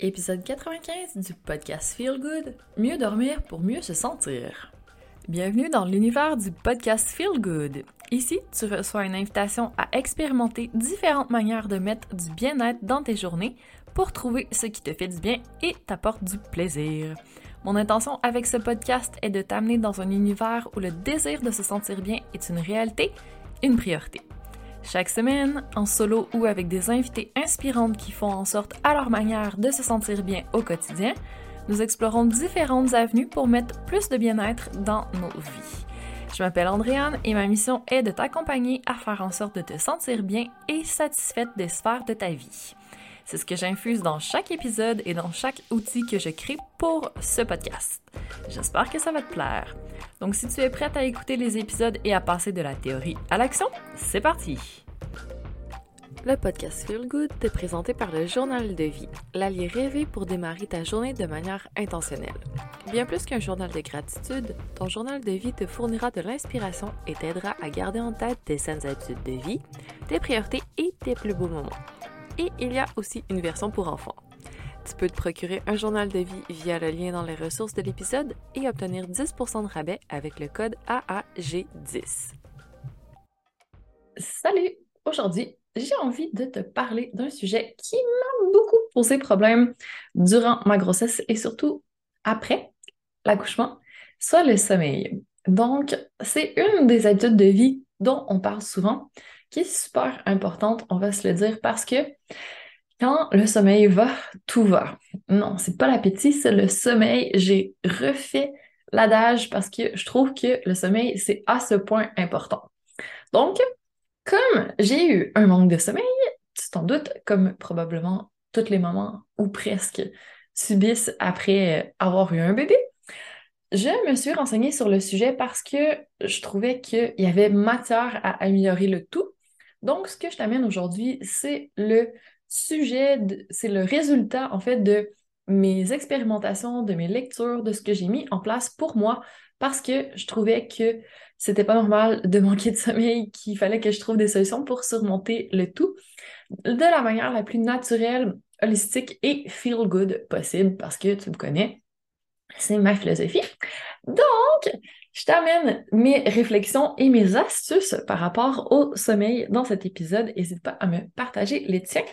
Épisode 95 du podcast Feel Good, mieux dormir pour mieux se sentir. Bienvenue dans l'univers du podcast Feel Good. Ici, tu reçois une invitation à expérimenter différentes manières de mettre du bien-être dans tes journées pour trouver ce qui te fait du bien et t'apporte du plaisir. Mon intention avec ce podcast est de t'amener dans un univers où le désir de se sentir bien est une réalité, une priorité. Chaque semaine, en solo ou avec des invités inspirantes qui font en sorte à leur manière de se sentir bien au quotidien, nous explorons différentes avenues pour mettre plus de bien-être dans nos vies. Je m'appelle Andréane et ma mission est de t'accompagner à faire en sorte de te sentir bien et satisfaite des sphères de ta vie. C'est ce que j'infuse dans chaque épisode et dans chaque outil que je crée pour ce podcast. J'espère que ça va te plaire. Donc si tu es prête à écouter les épisodes et à passer de la théorie à l'action, c'est parti! Le podcast Feel Good est présenté par le Journal de vie, l'allié rêvé pour démarrer ta journée de manière intentionnelle. Bien plus qu'un journal de gratitude, ton journal de vie te fournira de l'inspiration et t'aidera à garder en tête tes saines habitudes de vie, tes priorités et tes plus beaux moments et il y a aussi une version pour enfants. Tu peux te procurer un journal de vie via le lien dans les ressources de l'épisode et obtenir 10% de rabais avec le code AAG10. Salut! Aujourd'hui, j'ai envie de te parler d'un sujet qui m'a beaucoup posé problème durant ma grossesse et surtout après l'accouchement, soit le sommeil. Donc, c'est une des habitudes de vie dont on parle souvent, qui est super importante, on va se le dire, parce que quand le sommeil va, tout va. Non, c'est pas l'appétit, c'est le sommeil. J'ai refait l'adage parce que je trouve que le sommeil, c'est à ce point important. Donc, comme j'ai eu un manque de sommeil, tu t'en doutes, comme probablement toutes les mamans ou presque subissent après avoir eu un bébé, je me suis renseignée sur le sujet parce que je trouvais qu'il y avait matière à améliorer le tout. Donc, ce que je t'amène aujourd'hui, c'est le sujet, c'est le résultat, en fait, de mes expérimentations, de mes lectures, de ce que j'ai mis en place pour moi, parce que je trouvais que c'était pas normal de manquer de sommeil, qu'il fallait que je trouve des solutions pour surmonter le tout de la manière la plus naturelle, holistique et feel good possible, parce que tu me connais, c'est ma philosophie. Donc, je t'amène mes réflexions et mes astuces par rapport au sommeil dans cet épisode. N'hésite pas à me partager les tiens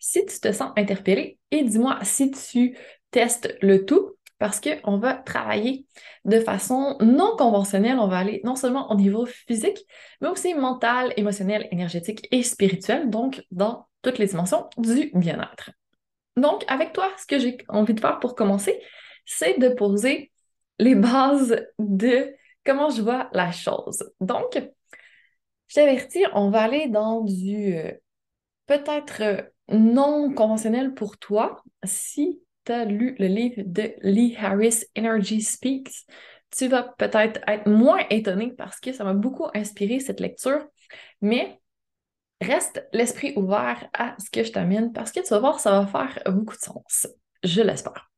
si tu te sens interpellé et dis-moi si tu testes le tout parce qu'on va travailler de façon non conventionnelle. On va aller non seulement au niveau physique, mais aussi mental, émotionnel, énergétique et spirituel, donc dans toutes les dimensions du bien-être. Donc, avec toi, ce que j'ai envie de faire pour commencer, c'est de poser les bases de comment je vois la chose. Donc, je t'avertis, on va aller dans du euh, peut-être euh, non conventionnel pour toi. Si tu as lu le livre de Lee Harris, Energy Speaks, tu vas peut-être être moins étonné parce que ça m'a beaucoup inspiré cette lecture, mais reste l'esprit ouvert à ce que je t'amène parce que tu vas voir, ça va faire beaucoup de sens. Je l'espère.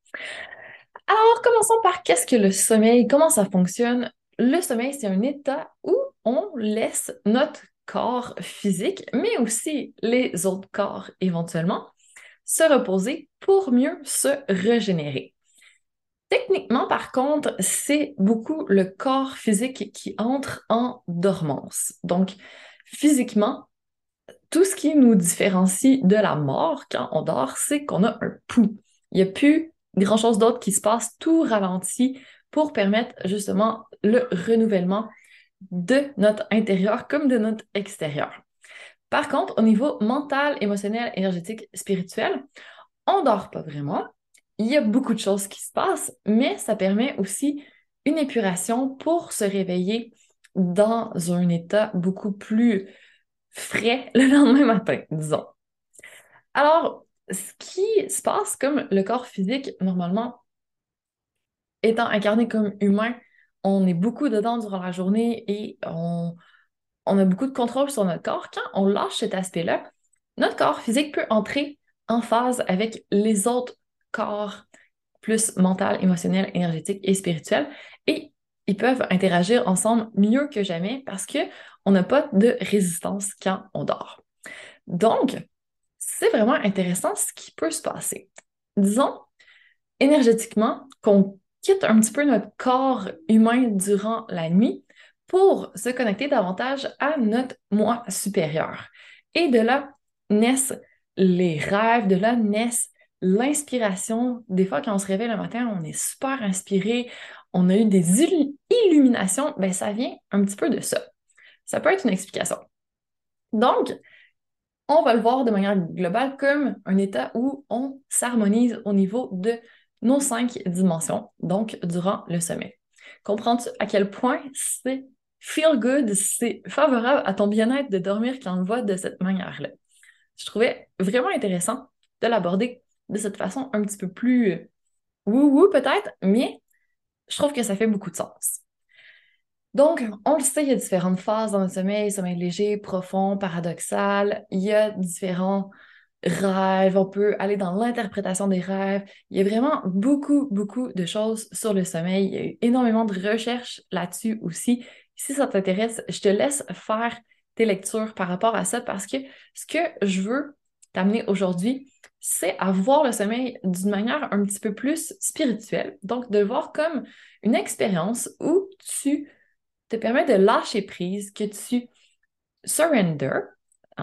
Alors, commençons par qu'est-ce que le sommeil, comment ça fonctionne? Le sommeil, c'est un état où on laisse notre corps physique, mais aussi les autres corps éventuellement, se reposer pour mieux se régénérer. Techniquement, par contre, c'est beaucoup le corps physique qui entre en dormance. Donc, physiquement, tout ce qui nous différencie de la mort quand on dort, c'est qu'on a un pouls. Il n'y a plus grand-chose d'autre qui se passe, tout ralenti pour permettre justement le renouvellement de notre intérieur comme de notre extérieur. Par contre, au niveau mental, émotionnel, énergétique, spirituel, on dort pas vraiment. Il y a beaucoup de choses qui se passent, mais ça permet aussi une épuration pour se réveiller dans un état beaucoup plus frais le lendemain matin, disons. Alors, ce qui se passe comme le corps physique, normalement, étant incarné comme humain, on est beaucoup dedans durant la journée et on, a beaucoup de contrôle sur notre corps. Quand on lâche cet aspect-là, notre corps physique peut entrer en phase avec les autres corps plus mental, émotionnel, énergétique et spirituel et ils peuvent interagir ensemble mieux que jamais parce qu'on n'a pas de résistance quand on dort. Donc, c'est vraiment intéressant ce qui peut se passer. disons, énergétiquement, qu'on quitte un petit peu notre corps humain durant la nuit pour se connecter davantage à notre moi supérieur. Et de là naissent les rêves, de là naissent l'inspiration. Des fois, quand on se réveille le matin, on est super inspiré, on a eu des illuminations, ben ça vient un petit peu de ça. Ça peut être une explication. Donc, on va le voir de manière globale comme un état où on s'harmonise au niveau de nos cinq dimensions, donc durant le sommeil. Comprends-tu à quel point c'est feel good, c'est favorable à ton bien-être de dormir quand on le voit de cette manière-là? Je trouvais vraiment intéressant de l'aborder de cette façon un petit peu plus wou-wou peut-être, mais je trouve que ça fait beaucoup de sens. Donc, on le sait, il y a différentes phases dans le sommeil, sommeil léger, profond, paradoxal. Il y a différents rêves, on peut aller dans l'interprétation des rêves. Il y a vraiment beaucoup, beaucoup de choses sur le sommeil. Il y a eu énormément de recherches là-dessus aussi. Si ça t'intéresse, je te laisse faire tes lectures par rapport à ça parce que ce que je veux t'amener aujourd'hui, c'est à voir le sommeil d'une manière un petit peu plus spirituelle. Donc, de voir comme une expérience où tu te permets de lâcher prise, que tu surrender,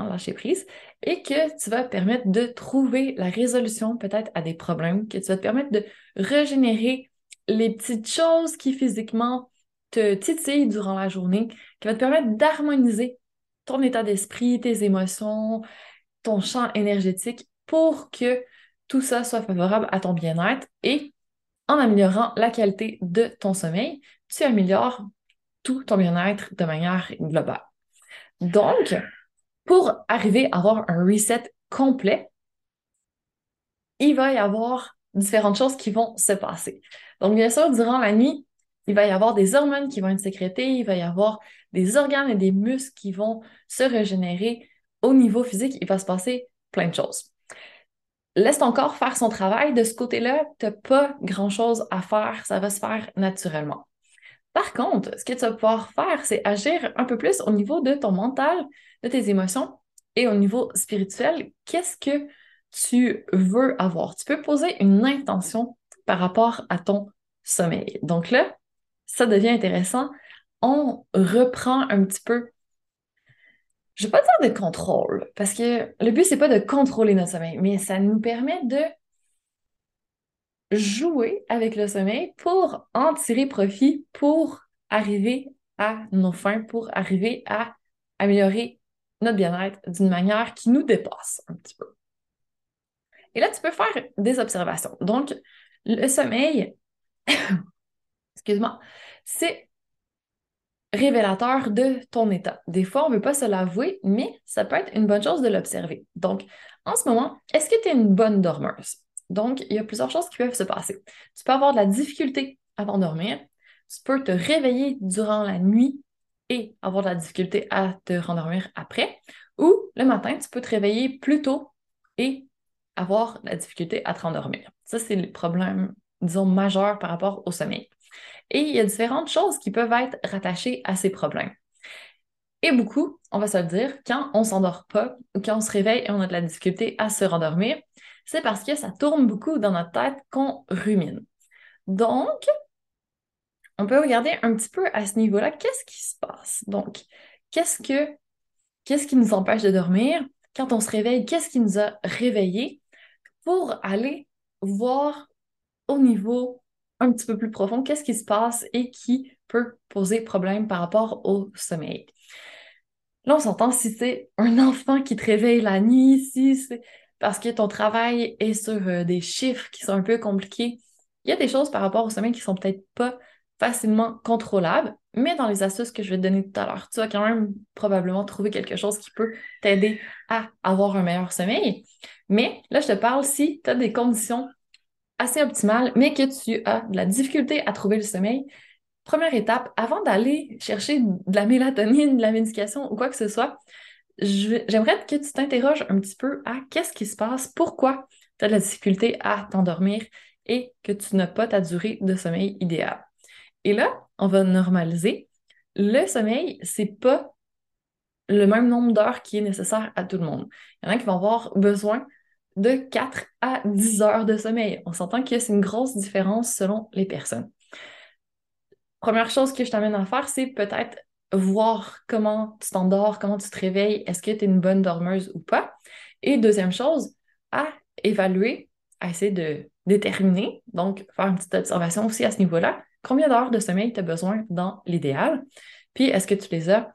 lâcher prise, et que tu vas te permettre de trouver la résolution peut-être à des problèmes, que tu vas te permettre de régénérer les petites choses qui physiquement te titillent durant la journée, qui va te permettre d'harmoniser ton état d'esprit, tes émotions, ton champ énergétique pour que tout ça soit favorable à ton bien-être et en améliorant la qualité de ton sommeil, tu améliores tout ton bien-être de manière globale. Donc, pour arriver à avoir un reset complet, il va y avoir différentes choses qui vont se passer. Donc, bien sûr, durant la nuit, il va y avoir des hormones qui vont être sécrétées, il va y avoir des organes et des muscles qui vont se régénérer au niveau physique. Il va se passer plein de choses. Laisse ton corps faire son travail. De ce côté-là, tu n'as pas grand-chose à faire. Ça va se faire naturellement. Par contre, ce que tu vas pouvoir faire, c'est agir un peu plus au niveau de ton mental, de tes émotions et au niveau spirituel. Qu'est-ce que tu veux avoir? Tu peux poser une intention par rapport à ton sommeil. Donc là, ça devient intéressant. On reprend un petit peu je ne vais pas dire de contrôle, parce que le but, c'est pas de contrôler notre sommeil, mais ça nous permet de jouer avec le sommeil pour en tirer profit, pour arriver à nos fins, pour arriver à améliorer notre bien-être d'une manière qui nous dépasse un petit peu. Et là, tu peux faire des observations. Donc, le sommeil, excuse-moi, c'est révélateur de ton état. Des fois, on ne veut pas se l'avouer, mais ça peut être une bonne chose de l'observer. Donc, en ce moment, est-ce que tu es une bonne dormeuse? Donc, il y a plusieurs choses qui peuvent se passer. Tu peux avoir de la difficulté à t'endormir. Tu peux te réveiller durant la nuit et avoir de la difficulté à te rendormir après. Ou le matin, tu peux te réveiller plus tôt et avoir de la difficulté à te rendormir. Ça, c'est le problème, disons, majeur par rapport au sommeil. Et il y a différentes choses qui peuvent être rattachées à ces problèmes. Et beaucoup, on va se le dire, quand on s'endort pas ou quand on se réveille et on a de la difficulté à se rendormir, c'est parce que ça tourne beaucoup dans notre tête qu'on rumine. Donc, on peut regarder un petit peu à ce niveau-là, qu'est-ce qui se passe? Donc, qu'est-ce que qui nous empêche de dormir? Quand on se réveille, qu'est-ce qui nous a réveillés pour aller voir au niveau un petit peu plus profond qu'est-ce qui se passe et qui peut poser problème par rapport au sommeil? Là, on s'entend si c'est un enfant qui te réveille la nuit, si c'est parce que ton travail est sur euh, des chiffres qui sont un peu compliqués. Il y a des choses par rapport au sommeil qui sont peut-être pas facilement contrôlables, mais dans les astuces que je vais te donner tout à l'heure, tu vas quand même probablement trouver quelque chose qui peut t'aider à avoir un meilleur sommeil. Mais là, je te parle si tu as des conditions assez optimales, mais que tu as de la difficulté à trouver le sommeil. Première étape, avant d'aller chercher de la mélatonine, de la médication ou quoi que ce soit, j'aimerais que tu t'interroges un petit peu à qu'est-ce qui se passe, pourquoi tu as de la difficulté à t'endormir et que tu n'as pas ta durée de sommeil idéale. Et là, on va normaliser. Le sommeil, c'est pas le même nombre d'heures qui est nécessaire à tout le monde. Il y en a qui vont avoir besoin de 4 à 10 heures de sommeil. On s'entend que c'est une grosse différence selon les personnes. Première chose que je t'amène à faire, c'est peut-être voir comment tu t'endors, comment tu te réveilles, est-ce que tu es une bonne dormeuse ou pas? Et deuxième chose, à évaluer, à essayer de déterminer, donc faire une petite observation aussi à ce niveau-là, combien d'heures de sommeil tu as besoin dans l'idéal, puis est-ce que tu les as,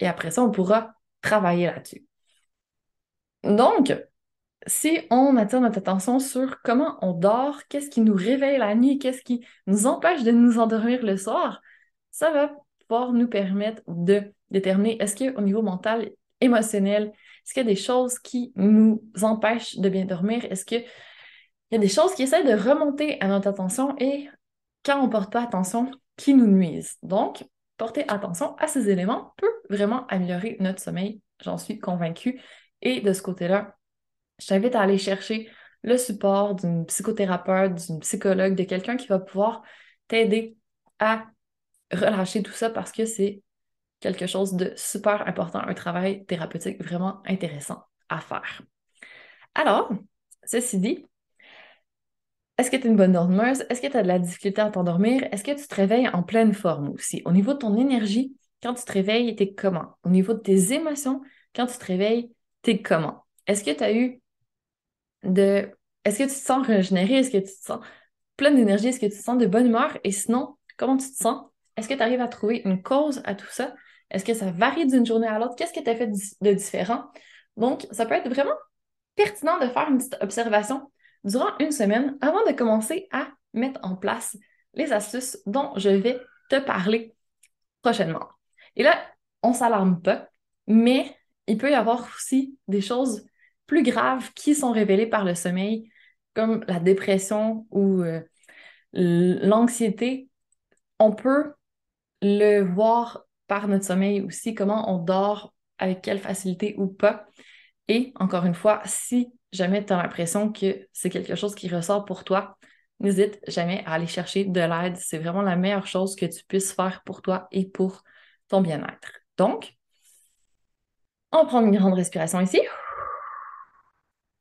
et après ça, on pourra travailler là-dessus. Donc, si on attire notre attention sur comment on dort, qu'est-ce qui nous réveille la nuit, qu'est-ce qui nous empêche de nous endormir le soir, ça va pouvoir nous permettre de déterminer est-ce qu'au niveau mental, émotionnel, est-ce qu'il y a des choses qui nous empêchent de bien dormir? Est-ce qu'il y a des choses qui essaient de remonter à notre attention et quand on ne porte pas attention, qui nous nuisent? Donc, porter attention à ces éléments peut vraiment améliorer notre sommeil, j'en suis convaincue. Et de ce côté-là, je t'invite à aller chercher le support d'une psychothérapeute, d'une psychologue, de quelqu'un qui va pouvoir t'aider à relâcher tout ça parce que c'est quelque chose de super important, un travail thérapeutique vraiment intéressant à faire. Alors, ceci dit, est-ce que tu es une bonne dormeuse? Est-ce que tu as de la difficulté à t'endormir? Est-ce que tu te réveilles en pleine forme aussi? Au niveau de ton énergie, quand tu te réveilles, t'es comment? Au niveau de tes émotions, quand tu te réveilles, t'es comment? Est-ce que tu as eu de... Est-ce que tu te sens régénéré? Est-ce que tu te sens plein d'énergie? Est-ce que tu te sens de bonne humeur? Et sinon, comment tu te sens? Est-ce que tu arrives à trouver une cause à tout ça? Est-ce que ça varie d'une journée à l'autre? Qu'est-ce que tu as fait de différent? Donc, ça peut être vraiment pertinent de faire une petite observation durant une semaine avant de commencer à mettre en place les astuces dont je vais te parler prochainement. Et là, on s'alarme pas, mais il peut y avoir aussi des choses plus graves qui sont révélées par le sommeil, comme la dépression ou euh, l'anxiété. On peut le voir par notre sommeil aussi, comment on dort, avec quelle facilité ou pas. Et encore une fois, si jamais tu as l'impression que c'est quelque chose qui ressort pour toi, n'hésite jamais à aller chercher de l'aide. C'est vraiment la meilleure chose que tu puisses faire pour toi et pour ton bien-être. Donc, on prend une grande respiration ici.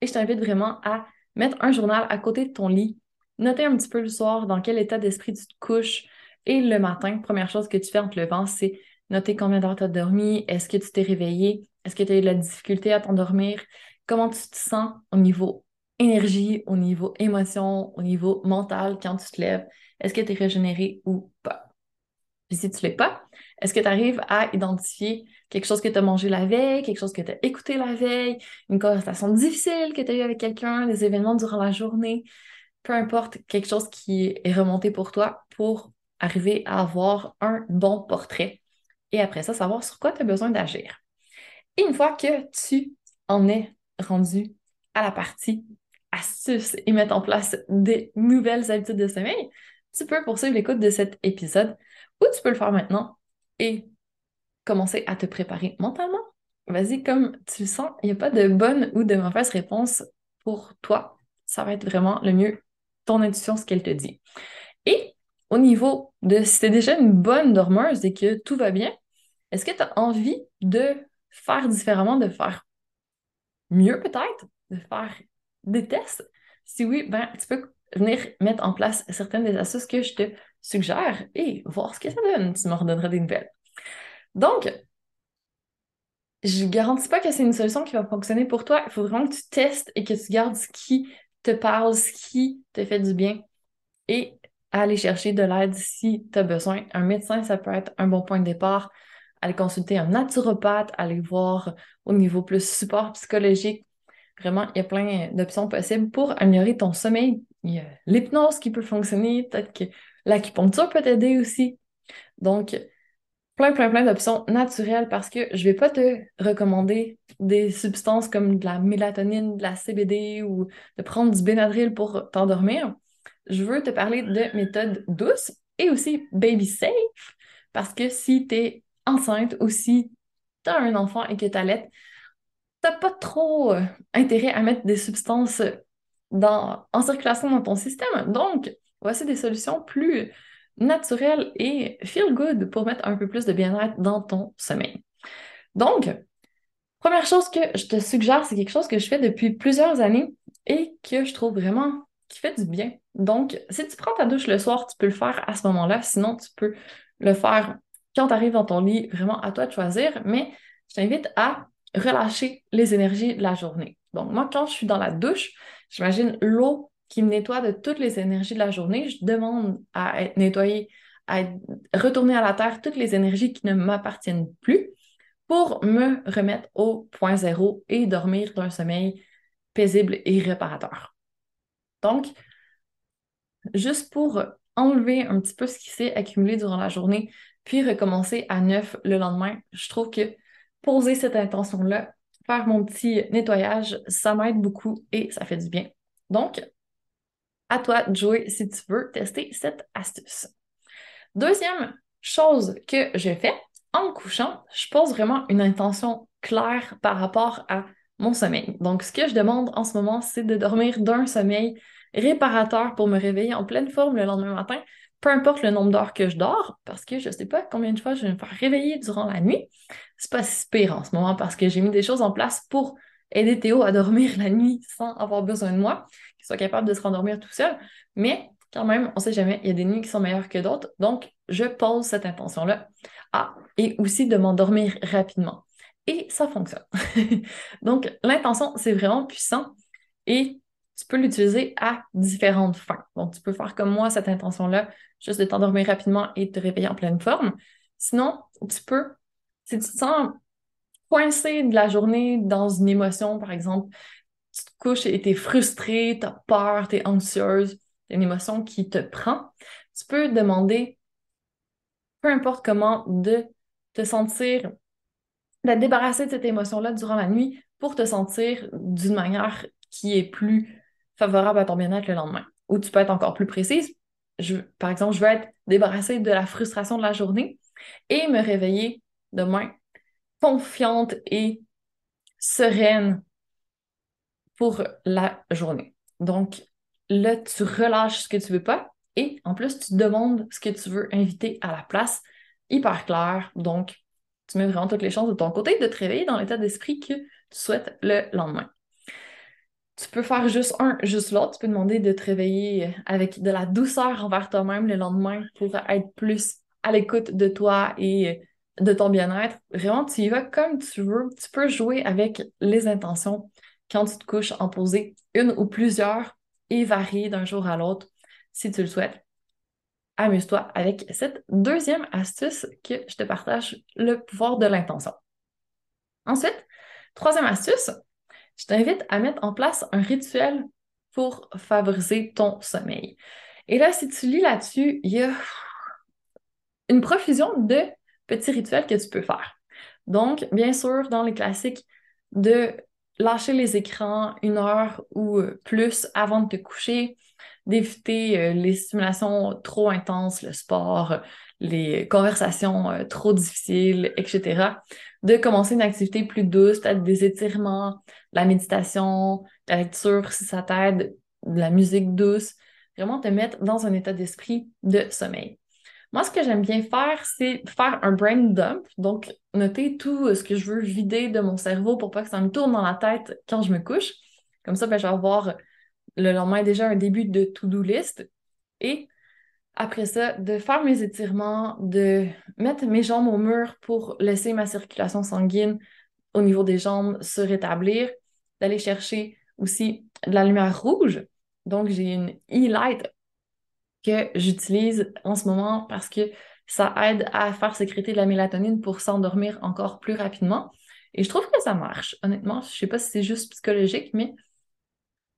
Et je t'invite vraiment à mettre un journal à côté de ton lit, noter un petit peu le soir dans quel état d'esprit tu te couches. Et le matin, première chose que tu fais en te levant, c'est noter combien d'heures tu as dormi, est-ce que tu t'es réveillé, est-ce que tu as eu de la difficulté à t'endormir, comment tu te sens au niveau énergie, au niveau émotion, au niveau mental quand tu te lèves, est-ce que tu es régénéré ou pas? Puis si tu ne l'es pas, est-ce que tu arrives à identifier quelque chose que tu as mangé la veille, quelque chose que tu as écouté la veille, une conversation difficile que tu as eue avec quelqu'un, des événements durant la journée, peu importe, quelque chose qui est remonté pour toi pour arriver à avoir un bon portrait et après ça, savoir sur quoi tu as besoin d'agir. Et une fois que tu en es rendu à la partie astuces et mettre en place des nouvelles habitudes de sommeil, tu peux poursuivre l'écoute de cet épisode ou tu peux le faire maintenant et commencer à te préparer mentalement. Vas-y comme tu le sens, il n'y a pas de bonne ou de mauvaise réponse pour toi. Ça va être vraiment le mieux, ton intuition, ce qu'elle te dit. Et au niveau de si tu es déjà une bonne dormeuse et que tout va bien, est-ce que tu as envie de faire différemment, de faire mieux peut-être, de faire des tests? Si oui, ben, tu peux venir mettre en place certaines des astuces que je te suggère et voir ce que ça donne. Tu me redonneras des nouvelles. Donc, je ne garantis pas que c'est une solution qui va fonctionner pour toi. Il faut vraiment que tu testes et que tu gardes ce qui te parle, ce qui te fait du bien. Et aller chercher de l'aide si tu as besoin. Un médecin, ça peut être un bon point de départ. Aller consulter un naturopathe, aller voir au niveau plus support psychologique. Vraiment, il y a plein d'options possibles pour améliorer ton sommeil. Il y a l'hypnose qui peut fonctionner, peut-être que l'acupuncture peut t'aider aussi. Donc, plein, plein, plein d'options naturelles parce que je ne vais pas te recommander des substances comme de la mélatonine, de la CBD ou de prendre du Benadryl pour t'endormir je veux te parler de méthodes douces et aussi baby safe, parce que si tu es enceinte ou si tu as un enfant et que tu allaites, tu n'as pas trop euh, intérêt à mettre des substances dans, en circulation dans ton système. Donc, voici des solutions plus naturelles et feel good pour mettre un peu plus de bien-être dans ton sommeil. Donc, première chose que je te suggère, c'est quelque chose que je fais depuis plusieurs années et que je trouve vraiment qui fait du bien. Donc, si tu prends ta douche le soir, tu peux le faire à ce moment-là. Sinon, tu peux le faire quand tu arrives dans ton lit, vraiment à toi de choisir. Mais je t'invite à relâcher les énergies de la journée. Donc, moi, quand je suis dans la douche, j'imagine l'eau qui me nettoie de toutes les énergies de la journée. Je demande à être nettoyée, à retourner à la terre toutes les énergies qui ne m'appartiennent plus pour me remettre au point zéro et dormir d'un sommeil paisible et réparateur. Donc, juste pour enlever un petit peu ce qui s'est accumulé durant la journée, puis recommencer à neuf le lendemain, je trouve que poser cette intention-là, faire mon petit nettoyage, ça m'aide beaucoup et ça fait du bien. Donc, à toi de jouer si tu veux tester cette astuce. Deuxième chose que je fais en me couchant, je pose vraiment une intention claire par rapport à mon sommeil. Donc, ce que je demande en ce moment, c'est de dormir d'un sommeil réparateur pour me réveiller en pleine forme le lendemain matin, peu importe le nombre d'heures que je dors, parce que je ne sais pas combien de fois je vais me faire réveiller durant la nuit. C'est pas si pire en ce moment parce que j'ai mis des choses en place pour aider Théo à dormir la nuit sans avoir besoin de moi, qu'il soit capable de se rendormir tout seul. Mais quand même, on ne sait jamais, il y a des nuits qui sont meilleures que d'autres. Donc, je pose cette intention-là. Ah, et aussi de m'endormir rapidement. Et ça fonctionne. Donc, l'intention, c'est vraiment puissant et tu peux l'utiliser à différentes fins. Donc, tu peux faire comme moi cette intention-là, juste de t'endormir rapidement et de te réveiller en pleine forme. Sinon, tu peux, si tu te sens coincé de la journée dans une émotion, par exemple, tu te couches et tu es frustré, tu as peur, tu es anxieuse, une émotion qui te prend, tu peux demander, peu importe comment, de te sentir, de te débarrasser de cette émotion-là durant la nuit pour te sentir d'une manière qui est plus favorable à ton bien-être le lendemain. Ou tu peux être encore plus précise. Par exemple, je veux être débarrassée de la frustration de la journée et me réveiller demain confiante et sereine pour la journée. Donc, là, tu relâches ce que tu veux pas et en plus, tu demandes ce que tu veux inviter à la place. Hyper clair. Donc, tu mets vraiment toutes les chances de ton côté de te réveiller dans l'état d'esprit que tu souhaites le lendemain. Tu peux faire juste un, juste l'autre. Tu peux demander de te réveiller avec de la douceur envers toi-même le lendemain pour être plus à l'écoute de toi et de ton bien-être. Vraiment, tu y vas comme tu veux. Tu peux jouer avec les intentions quand tu te couches en poser une ou plusieurs et varier d'un jour à l'autre si tu le souhaites. Amuse-toi avec cette deuxième astuce que je te partage, le pouvoir de l'intention. Ensuite, troisième astuce, je t'invite à mettre en place un rituel pour favoriser ton sommeil. Et là, si tu lis là-dessus, il y a une profusion de petits rituels que tu peux faire. Donc, bien sûr, dans les classiques, de lâcher les écrans une heure ou plus avant de te coucher, d'éviter euh, les stimulations trop intenses, le sport, les conversations euh, trop difficiles, etc. De commencer une activité plus douce, peut-être des étirements, la méditation, la lecture si ça t'aide, de la musique douce, vraiment te mettre dans un état d'esprit de sommeil. Moi, ce que j'aime bien faire, c'est faire un brain dump, donc noter tout ce que je veux vider de mon cerveau pour pas que ça me tourne dans la tête quand je me couche. Comme ça, ben, je vais avoir le lendemain déjà un début de to-do list. Et après ça, de faire mes étirements, de mettre mes jambes au mur pour laisser ma circulation sanguine au niveau des jambes se rétablir, d'aller chercher aussi de la lumière rouge. Donc, j'ai une e-light que j'utilise en ce moment parce que ça aide à faire sécréter de la mélatonine pour s'endormir encore plus rapidement. Et je trouve que ça marche. Honnêtement, je ne sais pas si c'est juste psychologique, mais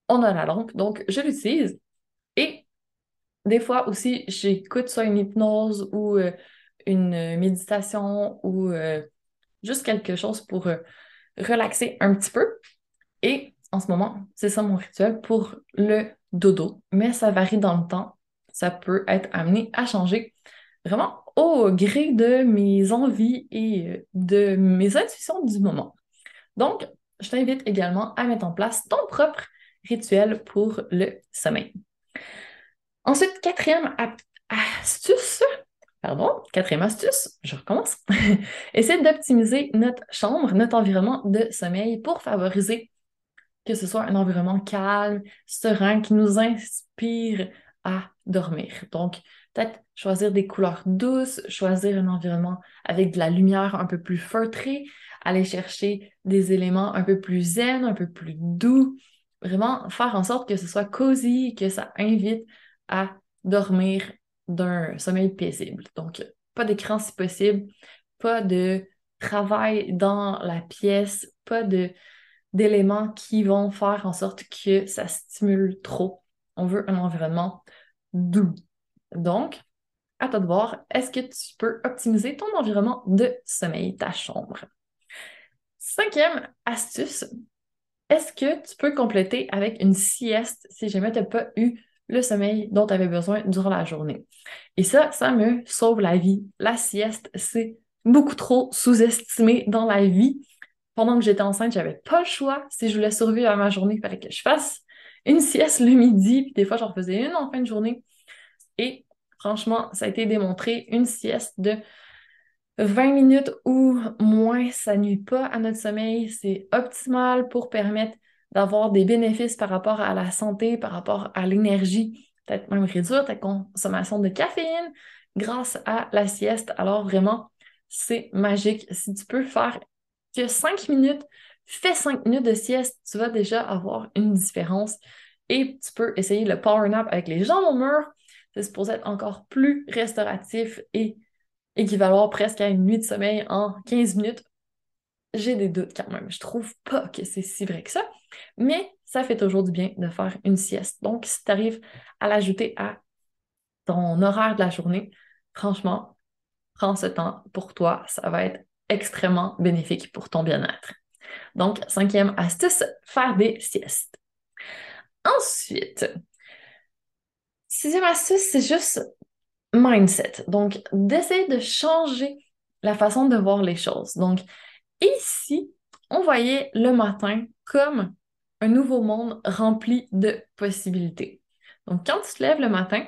on a la lampe, donc je l'utilise. Et des fois aussi, j'écoute soit une hypnose ou euh, une méditation ou euh, juste quelque chose pour euh, relaxer un petit peu. Et en ce moment, c'est ça mon rituel pour le dodo, mais ça varie dans le temps. Ça peut être amené à changer vraiment au gré de mes envies et de mes intuitions du moment. Donc, je t'invite également à mettre en place ton propre rituel pour le sommeil. Ensuite, quatrième astuce, pardon, quatrième astuce, je recommence, essaie d'optimiser notre chambre, notre environnement de sommeil pour favoriser que ce soit un environnement calme, serein, qui nous inspire à dormir. Donc, peut-être choisir des couleurs douces, choisir un environnement avec de la lumière un peu plus feutrée, aller chercher des éléments un peu plus zen, un peu plus doux, vraiment faire en sorte que ce soit cosy, que ça invite à dormir d'un sommeil paisible. Donc, pas d'écran si possible, pas de travail dans la pièce, pas d'éléments qui vont faire en sorte que ça stimule trop. On veut un environnement doux. Donc, à toi de voir, est-ce que tu peux optimiser ton environnement de sommeil, ta chambre? Cinquième astuce, est-ce que tu peux compléter avec une sieste si jamais tu n'as pas eu le sommeil dont tu avais besoin durant la journée? Et ça, ça me sauve la vie. La sieste, c'est beaucoup trop sous-estimé dans la vie. Pendant que j'étais enceinte, j'avais pas le choix. Si je voulais survivre à ma journée, il fallait que je fasse une sieste le midi, puis des fois, j'en faisais une en fin de journée. Et franchement, ça a été démontré, une sieste de 20 minutes ou moins, ça nuit pas à notre sommeil. C'est optimal pour permettre d'avoir des bénéfices par rapport à la santé, par rapport à l'énergie, peut-être même réduire ta consommation de caféine grâce à la sieste. Alors vraiment, c'est magique. Si tu peux faire que 5 minutes, fais 5 minutes de sieste, tu vas déjà avoir une différence. Et tu peux essayer le power nap avec les jambes au mur. C'est supposé être encore plus restauratif et équivaloir presque à une nuit de sommeil en 15 minutes. J'ai des doutes quand même. Je trouve pas que c'est si vrai que ça, mais ça fait toujours du bien de faire une sieste. Donc, si tu arrives à l'ajouter à ton horaire de la journée, franchement, prends ce temps pour toi. Ça va être extrêmement bénéfique pour ton bien-être. Donc, cinquième astuce, faire des siestes. Ensuite, sixième astuce, c'est juste mindset. Donc, d'essayer de changer la façon de voir les choses. Donc, ici, on voyait le matin comme un nouveau monde rempli de possibilités. Donc, quand tu te lèves le matin,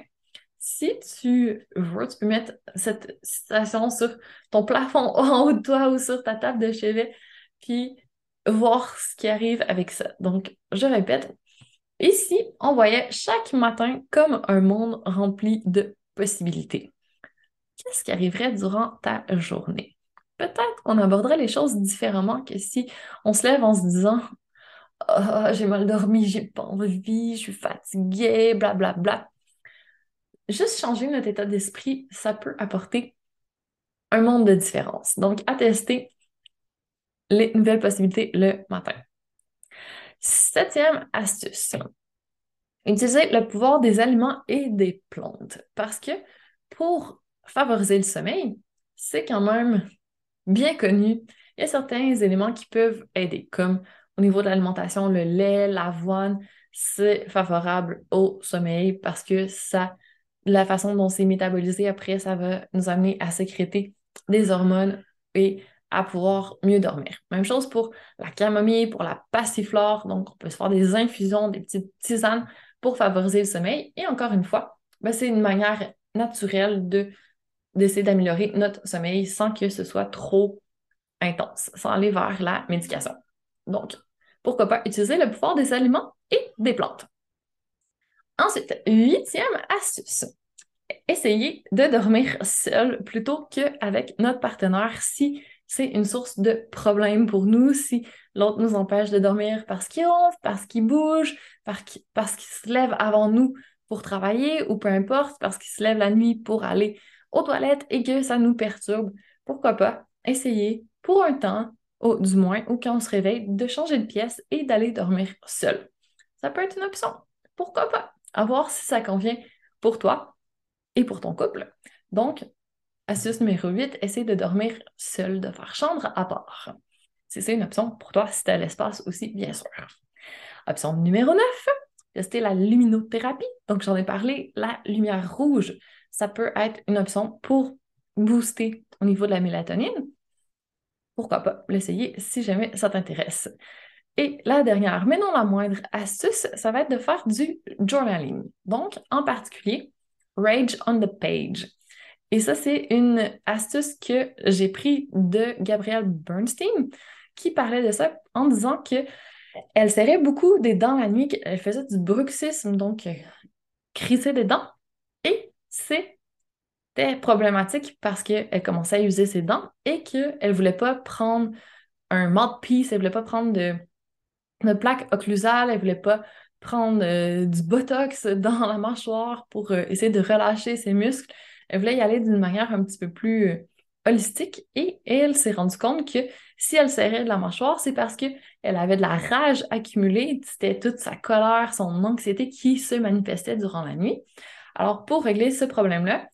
si tu veux, tu peux mettre cette citation sur ton plafond en haut de toi ou sur ta table de chevet, puis voir ce qui arrive avec ça. Donc, je répète, ici, on voyait chaque matin comme un monde rempli de possibilités. Qu'est-ce qui arriverait durant ta journée? Peut-être qu'on aborderait les choses différemment que si on se lève en se disant oh, j'ai mal dormi, j'ai pas envie, je suis fatiguée, blablabla. Bla, bla. Juste changer notre état d'esprit, ça peut apporter un monde de différence. Donc, à tester les nouvelles possibilités le matin. Septième astuce. Utiliser le pouvoir des aliments et des plantes. Parce que pour favoriser le sommeil, c'est quand même bien connu. Il y a certains éléments qui peuvent aider, comme au niveau de l'alimentation, le lait, l'avoine, c'est favorable au sommeil parce que ça, la façon dont c'est métabolisé après, ça va nous amener à sécréter des hormones et à pouvoir mieux dormir. Même chose pour la camomille, pour la passiflore. Donc, on peut se faire des infusions, des petites tisanes pour favoriser le sommeil. Et encore une fois, ben, c'est une manière naturelle de d'essayer d'améliorer notre sommeil sans que ce soit trop intense, sans aller vers la médication. Donc, pourquoi pas utiliser le pouvoir des aliments et des plantes. Ensuite, huitième astuce. Essayez de dormir seul plutôt qu'avec notre partenaire si c'est une source de problème pour nous, si l'autre nous empêche de dormir parce qu'il ronfle, parce qu'il bouge, parce qu'il se lève avant nous pour travailler ou peu importe, parce qu'il se lève la nuit pour aller aux toilettes et que ça nous perturbe, pourquoi pas essayer pour un temps, ou du moins, ou quand on se réveille, de changer de pièce et d'aller dormir seul. Ça peut être une option. Pourquoi pas? À voir si ça convient pour toi et pour ton couple. Donc, astuce numéro 8, essaye de dormir seul, de faire chambre à part. Si c'est une option pour toi, si tu as l'espace aussi, bien sûr. Option numéro 9, tester la luminothérapie. Donc, j'en ai parlé, la lumière rouge, ça peut être une option pour booster au niveau de la mélatonine. Pourquoi pas l'essayer si jamais ça t'intéresse. Et la dernière, mais non la moindre astuce, ça va être de faire du journaling. Donc, en particulier, Rage on the Page. Et ça, c'est une astuce que j'ai pris de Gabrielle Bernstein qui parlait de ça en disant que Elle serrait beaucoup des dents la nuit, elle faisait du bruxisme, donc euh, crisser des dents. Et c'était problématique parce qu'elle commençait à user ses dents et qu'elle ne voulait pas prendre un mouthpiece, elle ne voulait pas prendre de, plaque occlusale, elle ne voulait pas prendre euh, du botox dans la mâchoire pour euh, essayer de relâcher ses muscles. Elle voulait y aller d'une manière un petit peu plus holistique et elle s'est rendue compte que si elle serrait de la mâchoire, c'est parce qu'elle avait de la rage accumulée, c'était toute sa colère, son anxiété qui se manifestait durant la nuit. Alors pour régler ce problème-là,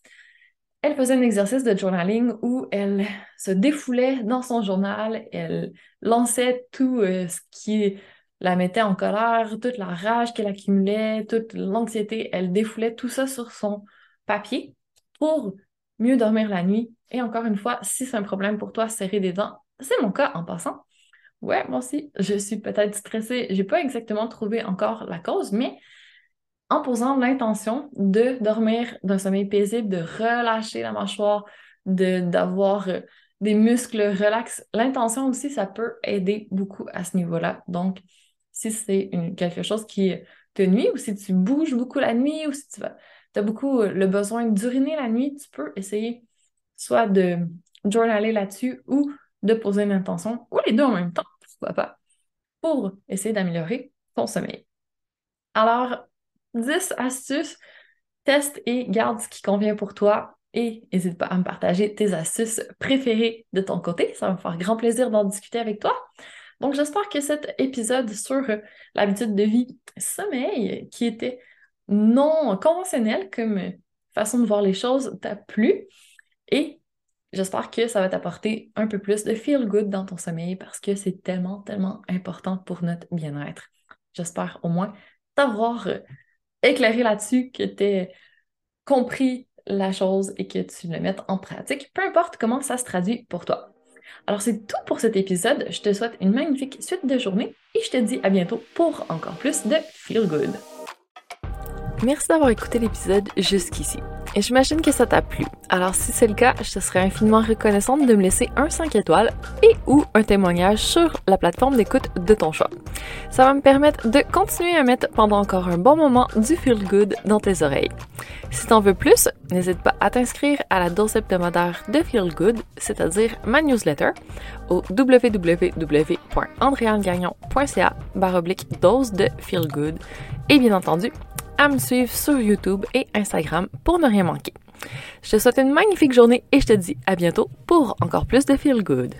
elle faisait un exercice de journaling où elle se défoulait dans son journal, elle lançait tout ce qui la mettait en colère, toute la rage qu'elle accumulait, toute l'anxiété, elle défoulait tout ça sur son papier pour mieux dormir la nuit. Et encore une fois, si c'est un problème pour toi, serrer des dents, c'est mon cas en passant. Ouais, moi aussi, je suis peut-être stressée. J'ai pas exactement trouvé encore la cause, mais en posant l'intention de dormir d'un sommeil paisible, de relâcher la mâchoire, d'avoir euh, des muscles relax, l'intention aussi, ça peut aider beaucoup à ce niveau-là. Donc, si c'est quelque chose qui te nuit ou si tu bouges beaucoup la nuit ou si tu as beaucoup euh, le besoin d'uriner la nuit, tu peux essayer soit de journaler là-dessus ou de poser une intention, ou les deux en même temps, pourquoi pas, pour essayer d'améliorer ton sommeil. Alors, 10 astuces, teste et garde ce qui convient pour toi et n'hésite pas à me partager tes astuces préférées de ton côté. Ça va me faire grand plaisir d'en discuter avec toi. Donc, j'espère que cet épisode sur l'habitude de vie sommeil, qui était non conventionnel comme façon de voir les choses, t'a plu. Et j'espère que ça va t'apporter un peu plus de feel good dans ton sommeil parce que c'est tellement, tellement important pour notre bien-être. J'espère au moins t'avoir éclairé là-dessus, que tu compris la chose et que tu le mettes en pratique, peu importe comment ça se traduit pour toi. Alors c'est tout pour cet épisode. Je te souhaite une magnifique suite de journée et je te dis à bientôt pour encore plus de Feel Good. Merci d'avoir écouté l'épisode jusqu'ici. Et j'imagine que ça t'a plu. Alors si c'est le cas, je te serais infiniment reconnaissante de me laisser un 5 étoiles et ou un témoignage sur la plateforme d'écoute de ton choix. Ça va me permettre de continuer à mettre pendant encore un bon moment du feel good dans tes oreilles. Si t'en veux plus, n'hésite pas à t'inscrire à la dose hebdomadaire de Feel Good, c'est-à-dire ma newsletter, au www.andréangagnon.ca baroblique dose de Feel Good. Et bien entendu, à me suivre sur YouTube et Instagram pour ne rien manquer. Je te souhaite une magnifique journée et je te dis à bientôt pour encore plus de Feel Good.